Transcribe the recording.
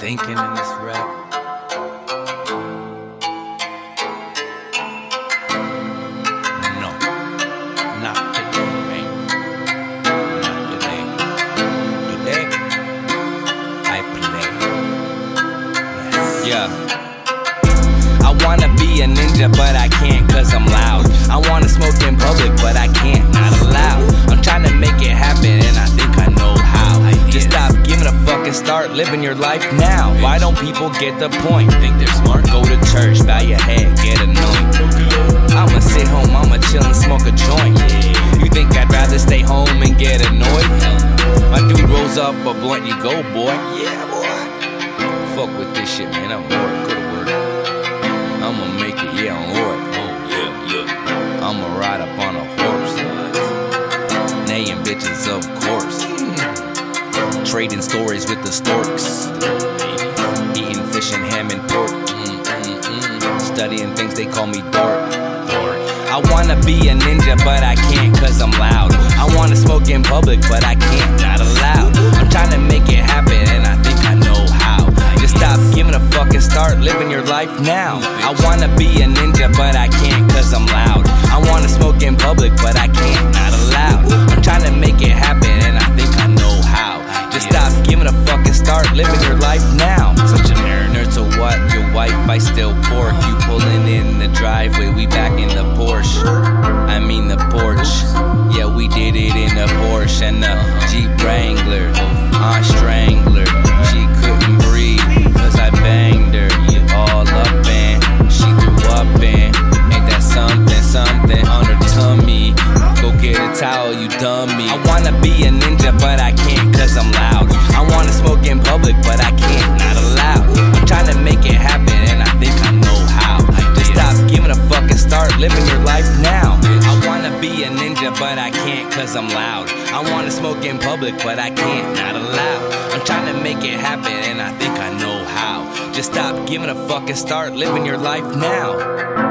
thinking in this rap. No, not today, man. Not today. Today, I play. Yeah. I wanna be a ninja, but I can't cause I'm loud. I wanna start living your life now. Why don't people get the point? Think they're smart? Go to church, bow your head, get anointed. I'ma sit home, I'ma chill and smoke a joint. You think I'd rather stay home and get annoyed? My dude rolls up a blunt, you go, boy. Yeah, boy. Fuck with this shit, man. I'm work, go to work. I'ma make it, yeah, yeah, yeah. I'ma ride up on a horse. Naying bitches, of course. Trading stories with the storks. Eating fish and ham and pork. Studying things they call me. Dork. I wanna be a ninja, but I can't cause I'm loud. I wanna smoke in public, but I can't, not allowed. I'm trying to make it happen, and I think I know how. Just stop giving a fuck and start living your life now. I wanna be a ninja, but I can't cause I'm loud. I wanna smoke in public, but I can't, Stop giving a fuck and start living your life now. Such a nerd, nerd to what? Your wife, I still pork. You pulling in the driveway, we back in the Porsche. I mean the porch. Yeah, we did it in the Porsche and the Jeep Wrangler. On Strangler. She couldn't breathe, cause I banged her. You all up and she threw up and ain't that something, something on her tummy. Go get a towel, you dummy. I wanna be a ninja, but I can't cause I'm loud. In public, but I can't, not allowed. I'm trying to make it happen, and I think I know how. Just stop giving a fuck and start living your life now. I wanna be a ninja, but I can't cause I'm loud. I wanna smoke in public, but I can't, not allowed. I'm trying to make it happen, and I think I know how. Just stop giving a fuck and start living your life now.